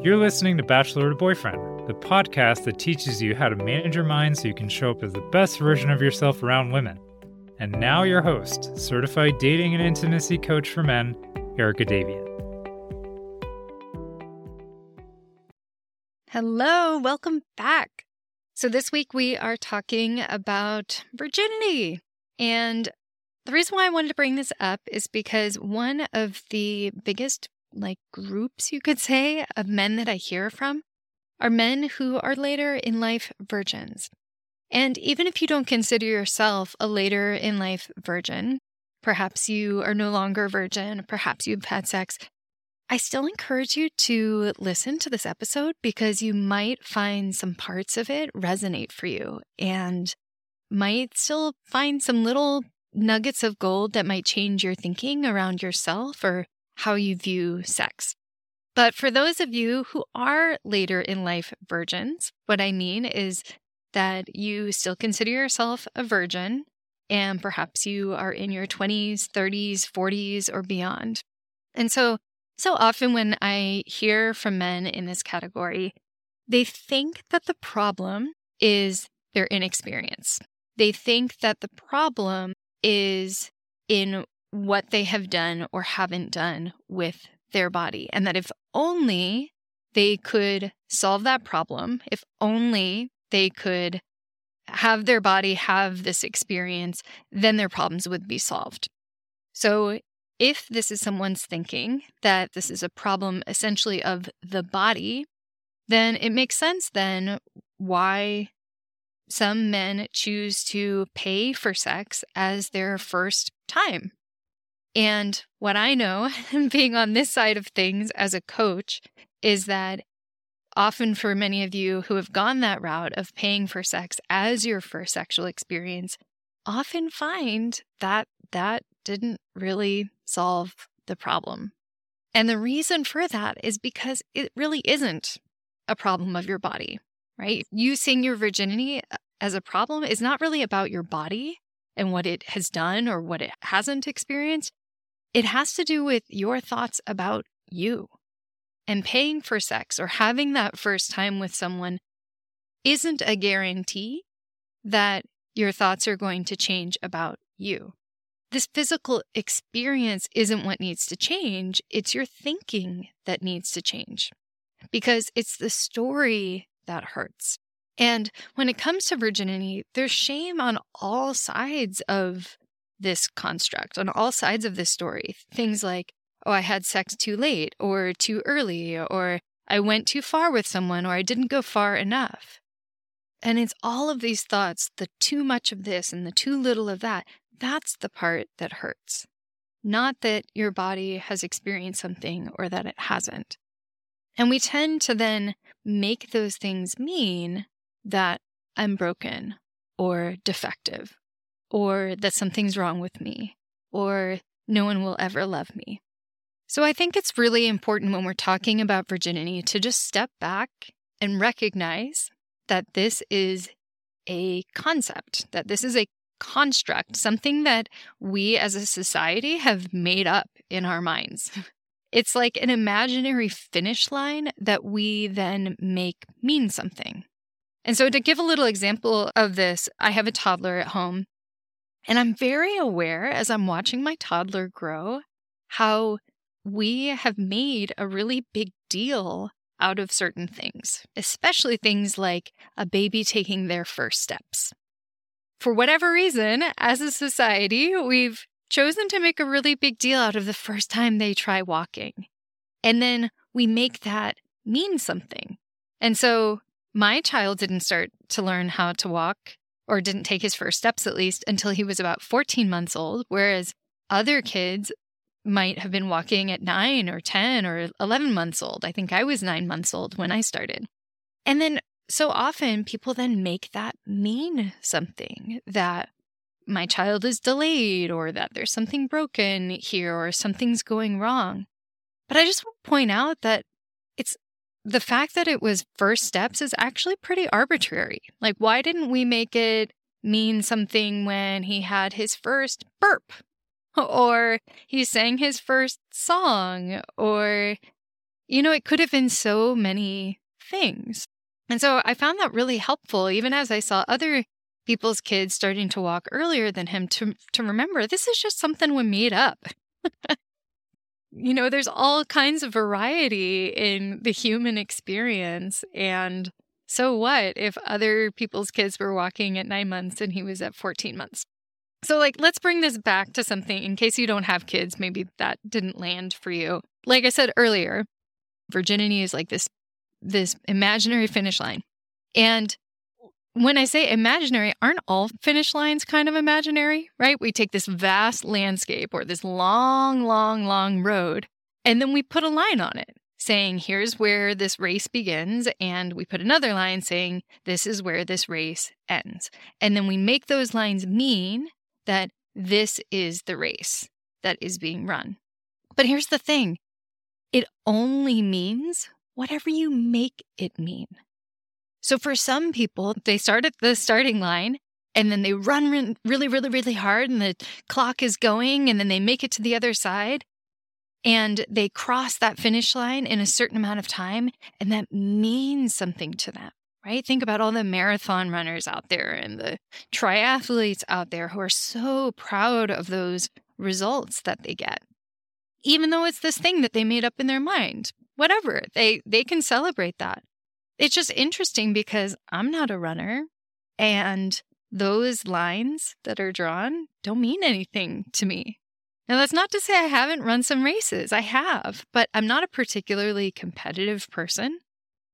You're listening to Bachelor to Boyfriend, the podcast that teaches you how to manage your mind so you can show up as the best version of yourself around women. And now, your host, certified dating and intimacy coach for men, Erika Davian. Hello, welcome back. So, this week we are talking about virginity. And the reason why I wanted to bring this up is because one of the biggest like groups, you could say, of men that I hear from are men who are later in life virgins. And even if you don't consider yourself a later in life virgin, perhaps you are no longer virgin, perhaps you've had sex, I still encourage you to listen to this episode because you might find some parts of it resonate for you and might still find some little nuggets of gold that might change your thinking around yourself or how you view sex. But for those of you who are later in life virgins, what I mean is that you still consider yourself a virgin and perhaps you are in your 20s, 30s, 40s, or beyond. And so, so often when I hear from men in this category, they think that the problem is their inexperience. They think that the problem is in what they have done or haven't done with their body. And that if only they could solve that problem, if only they could have their body have this experience, then their problems would be solved. So, if this is someone's thinking that this is a problem essentially of the body, then it makes sense then why some men choose to pay for sex as their first time. And what I know, being on this side of things as a coach, is that often for many of you who have gone that route of paying for sex as your first sexual experience, often find that that didn't really solve the problem. And the reason for that is because it really isn't a problem of your body, right? You seeing your virginity uh, as a problem is not really about your body and what it has done or what it hasn't experienced. It has to do with your thoughts about you. And paying for sex or having that first time with someone isn't a guarantee that your thoughts are going to change about you. This physical experience isn't what needs to change, it's your thinking that needs to change because it's the story that hurts. And when it comes to virginity, there's shame on all sides of this construct, on all sides of this story. Things like, oh, I had sex too late, or too early, or I went too far with someone, or I didn't go far enough. And it's all of these thoughts the too much of this and the too little of that. That's the part that hurts. Not that your body has experienced something or that it hasn't. And we tend to then make those things mean that I'm broken or defective or that something's wrong with me or no one will ever love me. So I think it's really important when we're talking about virginity to just step back and recognize that this is a concept, that this is a construct, something that we as a society have made up in our minds. It's like an imaginary finish line that we then make mean something. And so, to give a little example of this, I have a toddler at home, and I'm very aware as I'm watching my toddler grow how we have made a really big deal out of certain things, especially things like a baby taking their first steps. For whatever reason, as a society, we've chosen to make a really big deal out of the first time they try walking. And then we make that mean something. And so my child didn't start to learn how to walk, or didn't take his first steps at least, until he was about 14 months old, whereas other kids might have been walking at nine or 10 or 11 months old. I think I was nine months old when I started. And then so often people then make that mean something that my child is delayed or that there's something broken here or something's going wrong. But I just want to point out that the fact that it was first steps is actually pretty arbitrary. Like, why didn't we make it mean something when he had his first burp? Or he sang his first song? Or You know, it could have been so many things. And so I found that really helpful, even as I saw other people's kids starting to walk earlier than him, to, to remember this is just something we made up. you know, there's all kinds of variety in the human experience. And so what if other people's kids were walking at nine months and he was at 14 months? So, like, let's bring this back to something in case you don't have kids. Maybe that didn't land for you. Like I said earlier, virginity is like this this imaginary finish line. And when I say imaginary, aren't all finish lines kind of imaginary, right? We take this vast landscape or this long, long, long road, and then we put a line on it saying, here's where this race begins. And we put another line saying, this is where this race ends. And then we make those lines mean that this is the race that is being run. But here's the thing it only means whatever you make it mean. So for some people, they start at the starting line and then they run really, really, really hard and the clock is going and then they make it to the other side. And they cross that finish line in a certain amount of time and that means something to them right? Think about all the marathon runners out there and the triathletes out there who are so proud of those results that they get. Even though it's this thing that they made up in their mind whatever they they can celebrate that it's just interesting because i'm not a runner and those lines that are drawn don't mean anything to me now that's not to say i haven't run some races i have but i'm not a particularly competitive person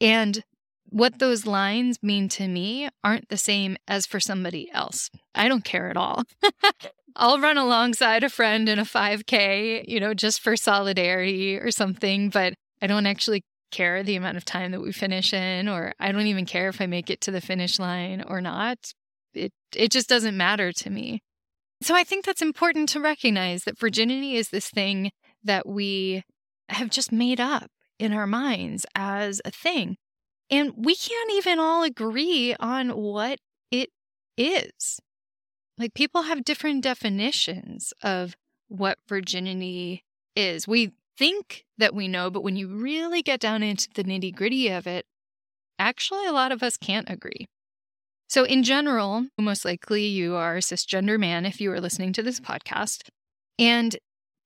and what those lines mean to me aren't the same as for somebody else. I don't care at all. I'll run alongside a friend in a 5K, you know, just for solidarity or something, but I don't actually care the amount of time that we finish in, or I don't even care if I make it to the finish line or not. It, it just doesn't matter to me. So I think that's important to recognize that virginity is this thing that we have just made up in our minds as a thing. And we can't even all agree on what it is. Like people have different definitions of what virginity is. We think that we know, but when you really get down into the nitty gritty of it, actually, a lot of us can't agree. So, in general, most likely you are a cisgender man if you are listening to this podcast. And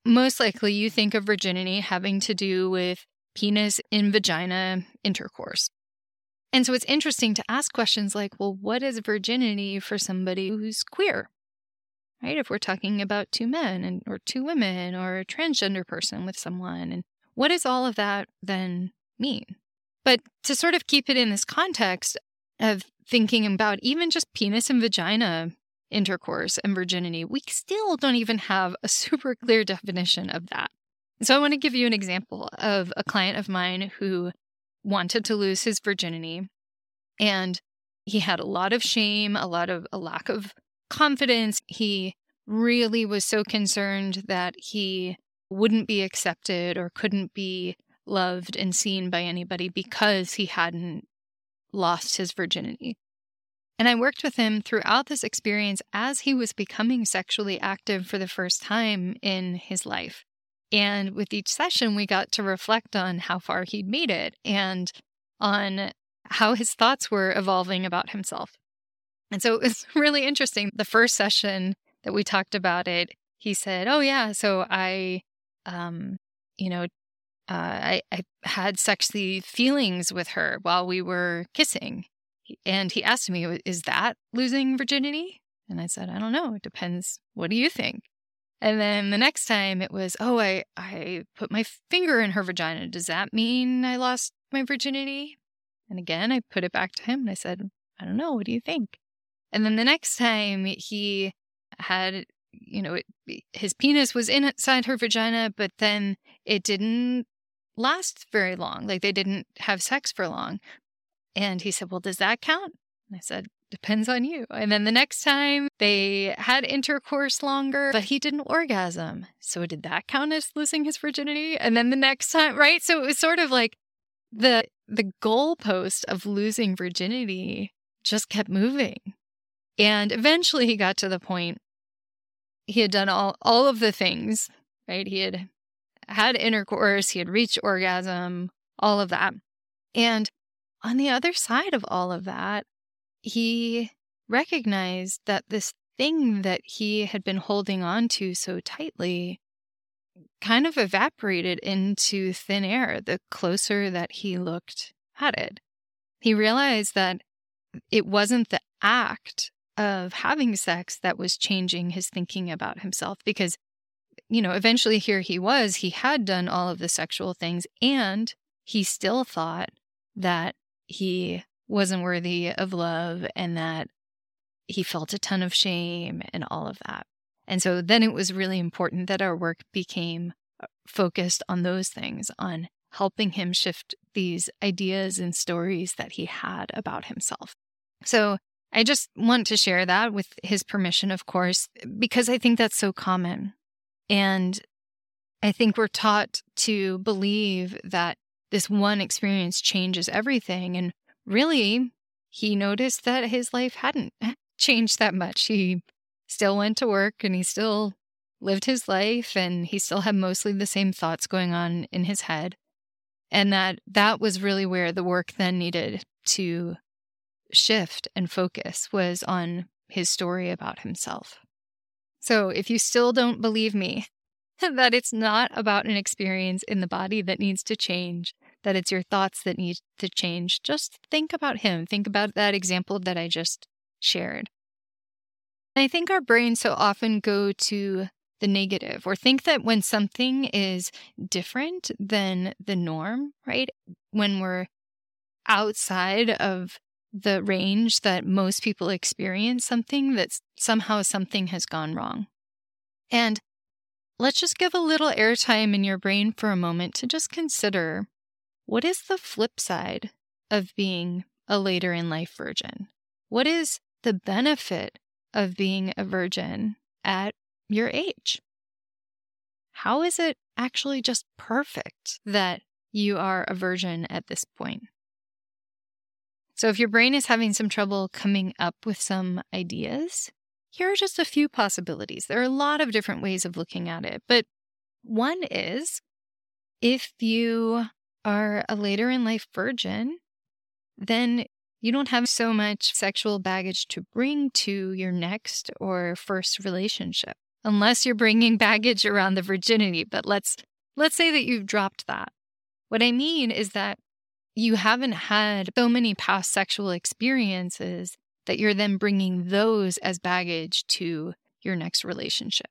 most likely you think of virginity having to do with penis in vagina intercourse. And so it's interesting to ask questions like, well, what is virginity for somebody who's queer? Right? If we're talking about two men and or two women or a transgender person with someone and what does all of that then mean? But to sort of keep it in this context of thinking about even just penis and vagina intercourse and virginity, we still don't even have a super clear definition of that. So I want to give you an example of a client of mine who wanted to lose his virginity and he had a lot of shame, a lot of a lack of confidence. He really was so concerned that he wouldn't be accepted or couldn't be loved and seen by anybody because he hadn't lost his virginity. And I worked with him throughout this experience as he was becoming sexually active for the first time in his life. And with each session, we got to reflect on how far he'd made it and on how his thoughts were evolving about himself. And so it was really interesting. The first session that we talked about it, he said, "Oh yeah, so I, um, you know, uh, I, I had sexy feelings with her while we were kissing." And he asked me, "Is that losing virginity?" And I said, "I don't know. It depends. What do you think?" And then the next time it was, "Oh, I I put my finger in her vagina. Does that mean I lost my virginity?" And again, I put it back to him and I said, "I don't know. What do you think?" And then the next time he had, you know, it, his penis was inside her vagina, but then it didn't last very long. Like they didn't have sex for long. And he said, Well, does that count? And I said, Depends on you. And then the next time they had intercourse longer, but he didn't orgasm. So did that count as losing his virginity? And then the next time, right? So it was sort of like the the goalpost of losing virginity just kept moving. And eventually he got to the point he had done all, all of the things, right? He had had intercourse, he had reached orgasm, all of that. And on the other side of all of that, he recognized that this thing that he had been holding on to so tightly kind of evaporated into thin air the closer that he looked at it. He realized that it wasn't the act of having sex that was changing his thinking about himself because, you know, eventually here he was, he had done all of the sexual things and he still thought that he wasn't worthy of love and that he felt a ton of shame and all of that. And so then it was really important that our work became uh, focused on those things, on helping him shift these ideas and stories that he had about himself. So I just want to share that with his permission, of course, because I think that's so common. And I think we're taught to believe that this one experience changes everything. And really, he noticed that his life hadn't changed that much. He still went to work and he still lived his life and he still had mostly the same thoughts going on in his head. And that that was really where the work then needed to shift and focus was on his story about himself. So if you still don't believe me that it's not about an experience in the body that needs to change, that it's your thoughts that need to change, just think about him. Think about that example that I just shared. I think our brains so often go to the negative or think that when something is different than the norm, right? When we're outside of the range that most people experience something that somehow something has gone wrong. And let's just give a little airtime in your brain for a moment to just consider what is the flip side of being a later in life virgin? What is the benefit of being a virgin at your age? How is it actually just perfect that you are a virgin at this point? So, if your brain is having some trouble coming up with some ideas, here are just a few possibilities. There are a lot of different ways of looking at it, but one is if you are a later in life virgin, then you don't have so much sexual baggage to bring to your next or first relationship unless you're bringing baggage around the virginity but let's let's say that you've dropped that what i mean is that you haven't had so many past sexual experiences that you're then bringing those as baggage to your next relationship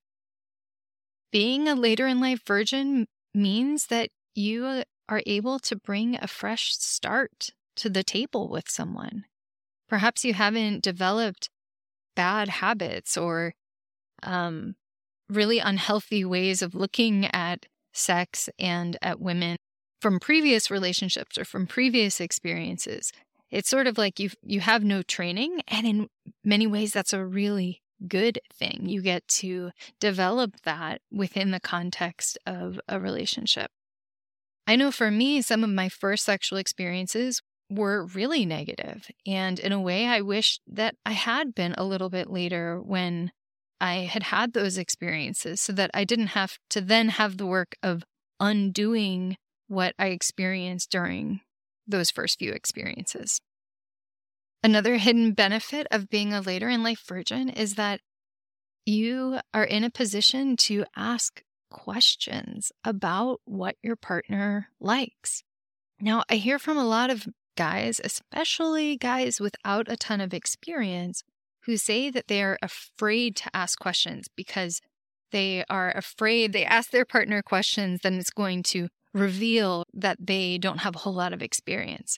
being a later in life virgin means that you are able to bring a fresh start to the table with someone. Perhaps you haven't developed bad habits or um, really unhealthy ways of looking at sex and at women from previous relationships or from previous experiences. It's sort of like you you have no training and in many ways that's a really good thing. You get to develop that within the context of a relationship. I know for me some of my first sexual experiences were really. And in a way, I wish that I had been a little bit later when I had had those experiences so that I didn't have to then have the work of undoing what I experienced during those first few experiences. Another hidden benefit of being a later in life virgin is that you are in a position to ask questions about what your partner likes. Now, I hear from a lot of guys, especially guys without a ton of experience, who say that they are afraid to ask questions because they are afraid they ask their partner questions, then it's going to reveal that they don't have a whole lot of experience.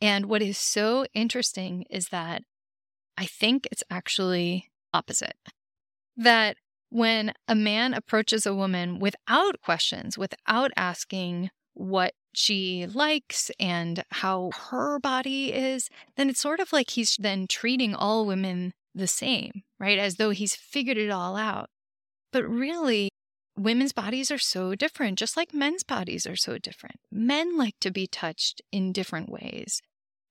And what is so interesting is that I think it's actually opposite. That when a man approaches a woman without questions, without asking what she likes and how her body is, then it's sort of like he's then treating all women the same, right? As though he's figured it all out. But really, women's bodies are so different, just like men's bodies are so different. Men like to be touched in different ways.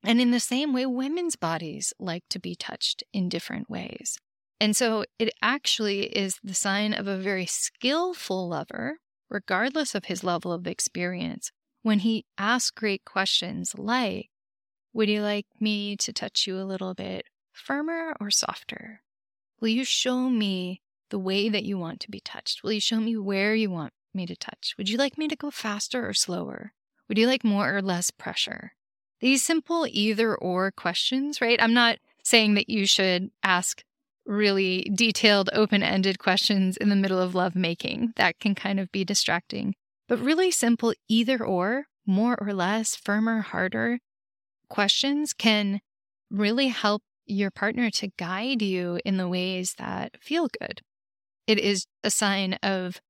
And in the same way, women's bodies like to be touched in different ways. And so it actually is the sign of a very skillful lover regardless of his level of experience, when he asks great questions like, Would you like me to touch you a little bit firmer or softer? Will you show me the way that you want to be touched? Will you show me where you want me to touch? Would you like me to go faster or slower? Would you like more or less pressure? These simple either or questions, right? I'm not saying that you should ask really detailed, open ended questions in the middle of love making. That can kind of be distracting. But really simple either or, more or less, firmer, harder questions can really help your partner to guide you in the ways that feel good. It is a sign of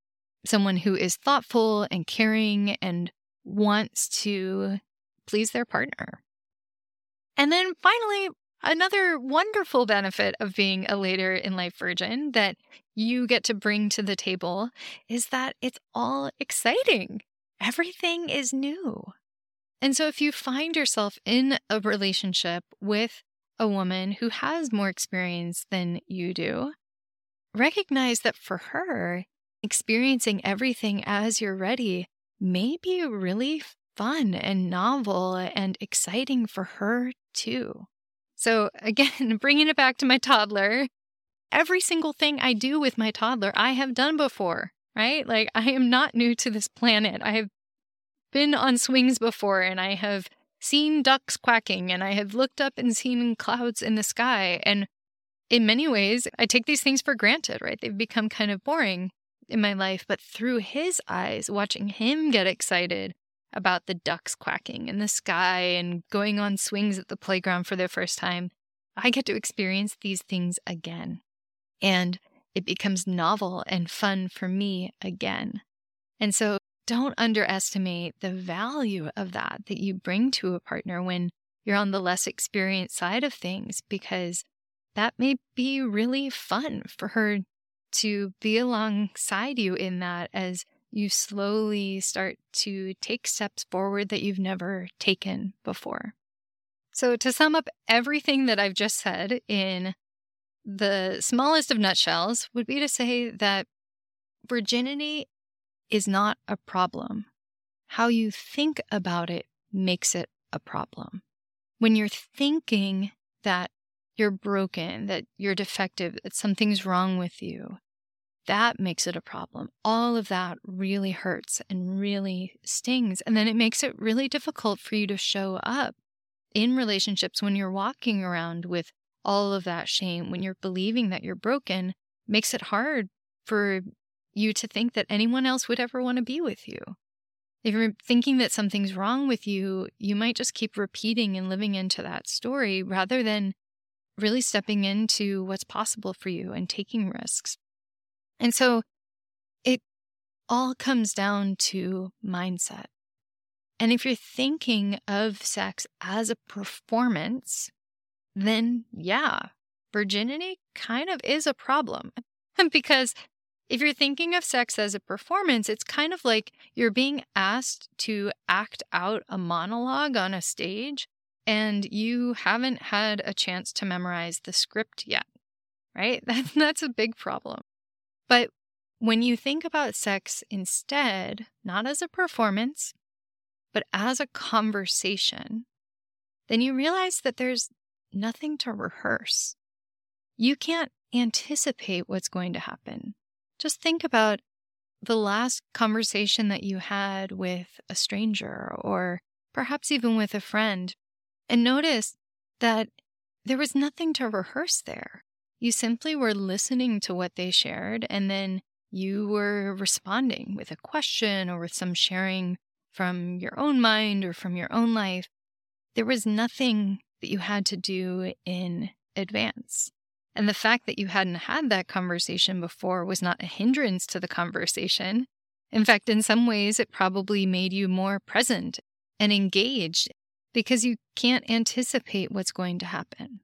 someone who is thoughtful and caring and wants to please their partner. And then finally, another wonderful benefit of being a later in life virgin that you get to bring to the table is that it's all exciting. Everything is new. And so if you find yourself in a relationship with a woman who has more experience than you do, recognize that for her, experiencing everything as you're ready may be really fun and novel and exciting for her too. So, again, bringing it back to my toddler, every single thing I do with my toddler, I have done before, right? Like, I am not new to this planet. I have been on swings before and I have seen ducks quacking and I have looked up and seen clouds in the sky. And in many ways, I take these things for granted, right? They've become kind of boring in my life. But through his eyes, watching him get excited about the ducks quacking in the sky and going on swings at the playground for the first time, I get to experience these things again. And it becomes novel and fun for me again. And so don't underestimate the value of that that you bring to a partner when you're on the less experienced side of things, because that may be really fun for her to be alongside you in that as you slowly start to take steps forward that you've never taken before. So, to sum up everything that I've just said in the smallest of nutshells, would be to say that virginity is not a problem. How you think about it makes it a problem. When you're thinking that you're broken, that you're defective, that something's wrong with you, that makes it a problem. All of that really hurts and really stings. And then it makes it really difficult for you to show up in relationships when you're walking around with all of that shame, when you're believing that you're broken, makes it hard for you to think that anyone else would ever want to be with you. If you're thinking that something's wrong with you, you might just keep repeating and living into that story rather than really stepping into what's possible for you and taking risks. And so it all comes down to mindset. And if you're thinking of sex as a performance, then yeah, virginity kind of is a problem. because if you're thinking of sex as a performance, it's kind of like you're being asked to act out a monologue on a stage and you haven't had a chance to memorize the script yet, right? That, that's a big problem. But when you think about sex instead, not as a performance, but as a conversation, then you realize that there's nothing to rehearse. You can't anticipate what's going to happen. Just think about the last conversation that you had with a stranger or perhaps even with a friend, and notice that there was nothing to rehearse there. You simply were listening to what they shared, and then you were responding with a question or with some sharing from your own mind or from your own life. There was nothing that you had to do in advance. And the fact that you hadn't had that conversation before was not a hindrance to the conversation. In fact, in some ways, it probably made you more present and engaged because you can't anticipate what's going to happen.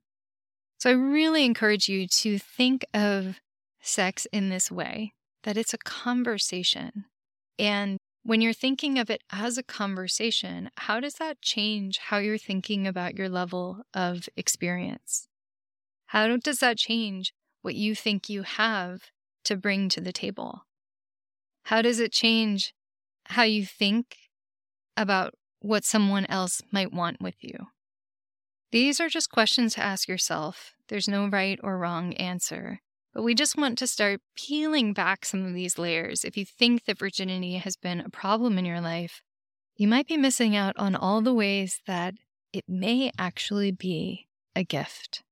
So I really encourage you to think of sex in this way that it's a conversation. And when you're thinking of it as a conversation, how does that change how you're thinking about your level of experience? How does that change what you think you have to bring to the table? How does it change how you think about what someone else might want with you? These are just questions to ask yourself. There's no right or wrong answer. But we just want to start peeling back some of these layers. If you think that virginity has been a problem in your life, you might be missing out on all the ways that it may actually be a gift.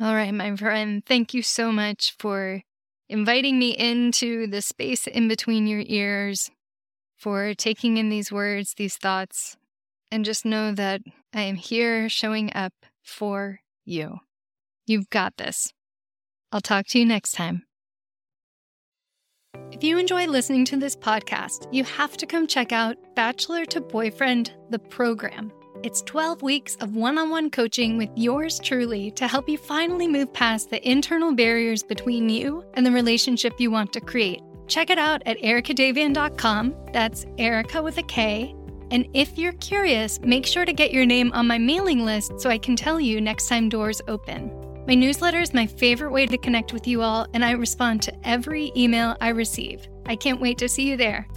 All right, my friend, thank you so much for inviting me into the space in between your ears, for taking in these words, these thoughts, and just know that I am here showing up for you. You've got this. I'll talk to you next time. If you enjoy listening to this podcast, you have to come check out Bachelor to Boyfriend, the program. It's 12 weeks of one on one coaching with yours truly to help you finally move past the internal barriers between you and the relationship you want to create. Check it out at erikadavian.com. That's Erika with a K. And if you're curious, make sure to get your name on my mailing list so I can tell you next time doors open. My newsletter is my favorite way to connect with you all, and I respond to every email I receive. I can't wait to see you there.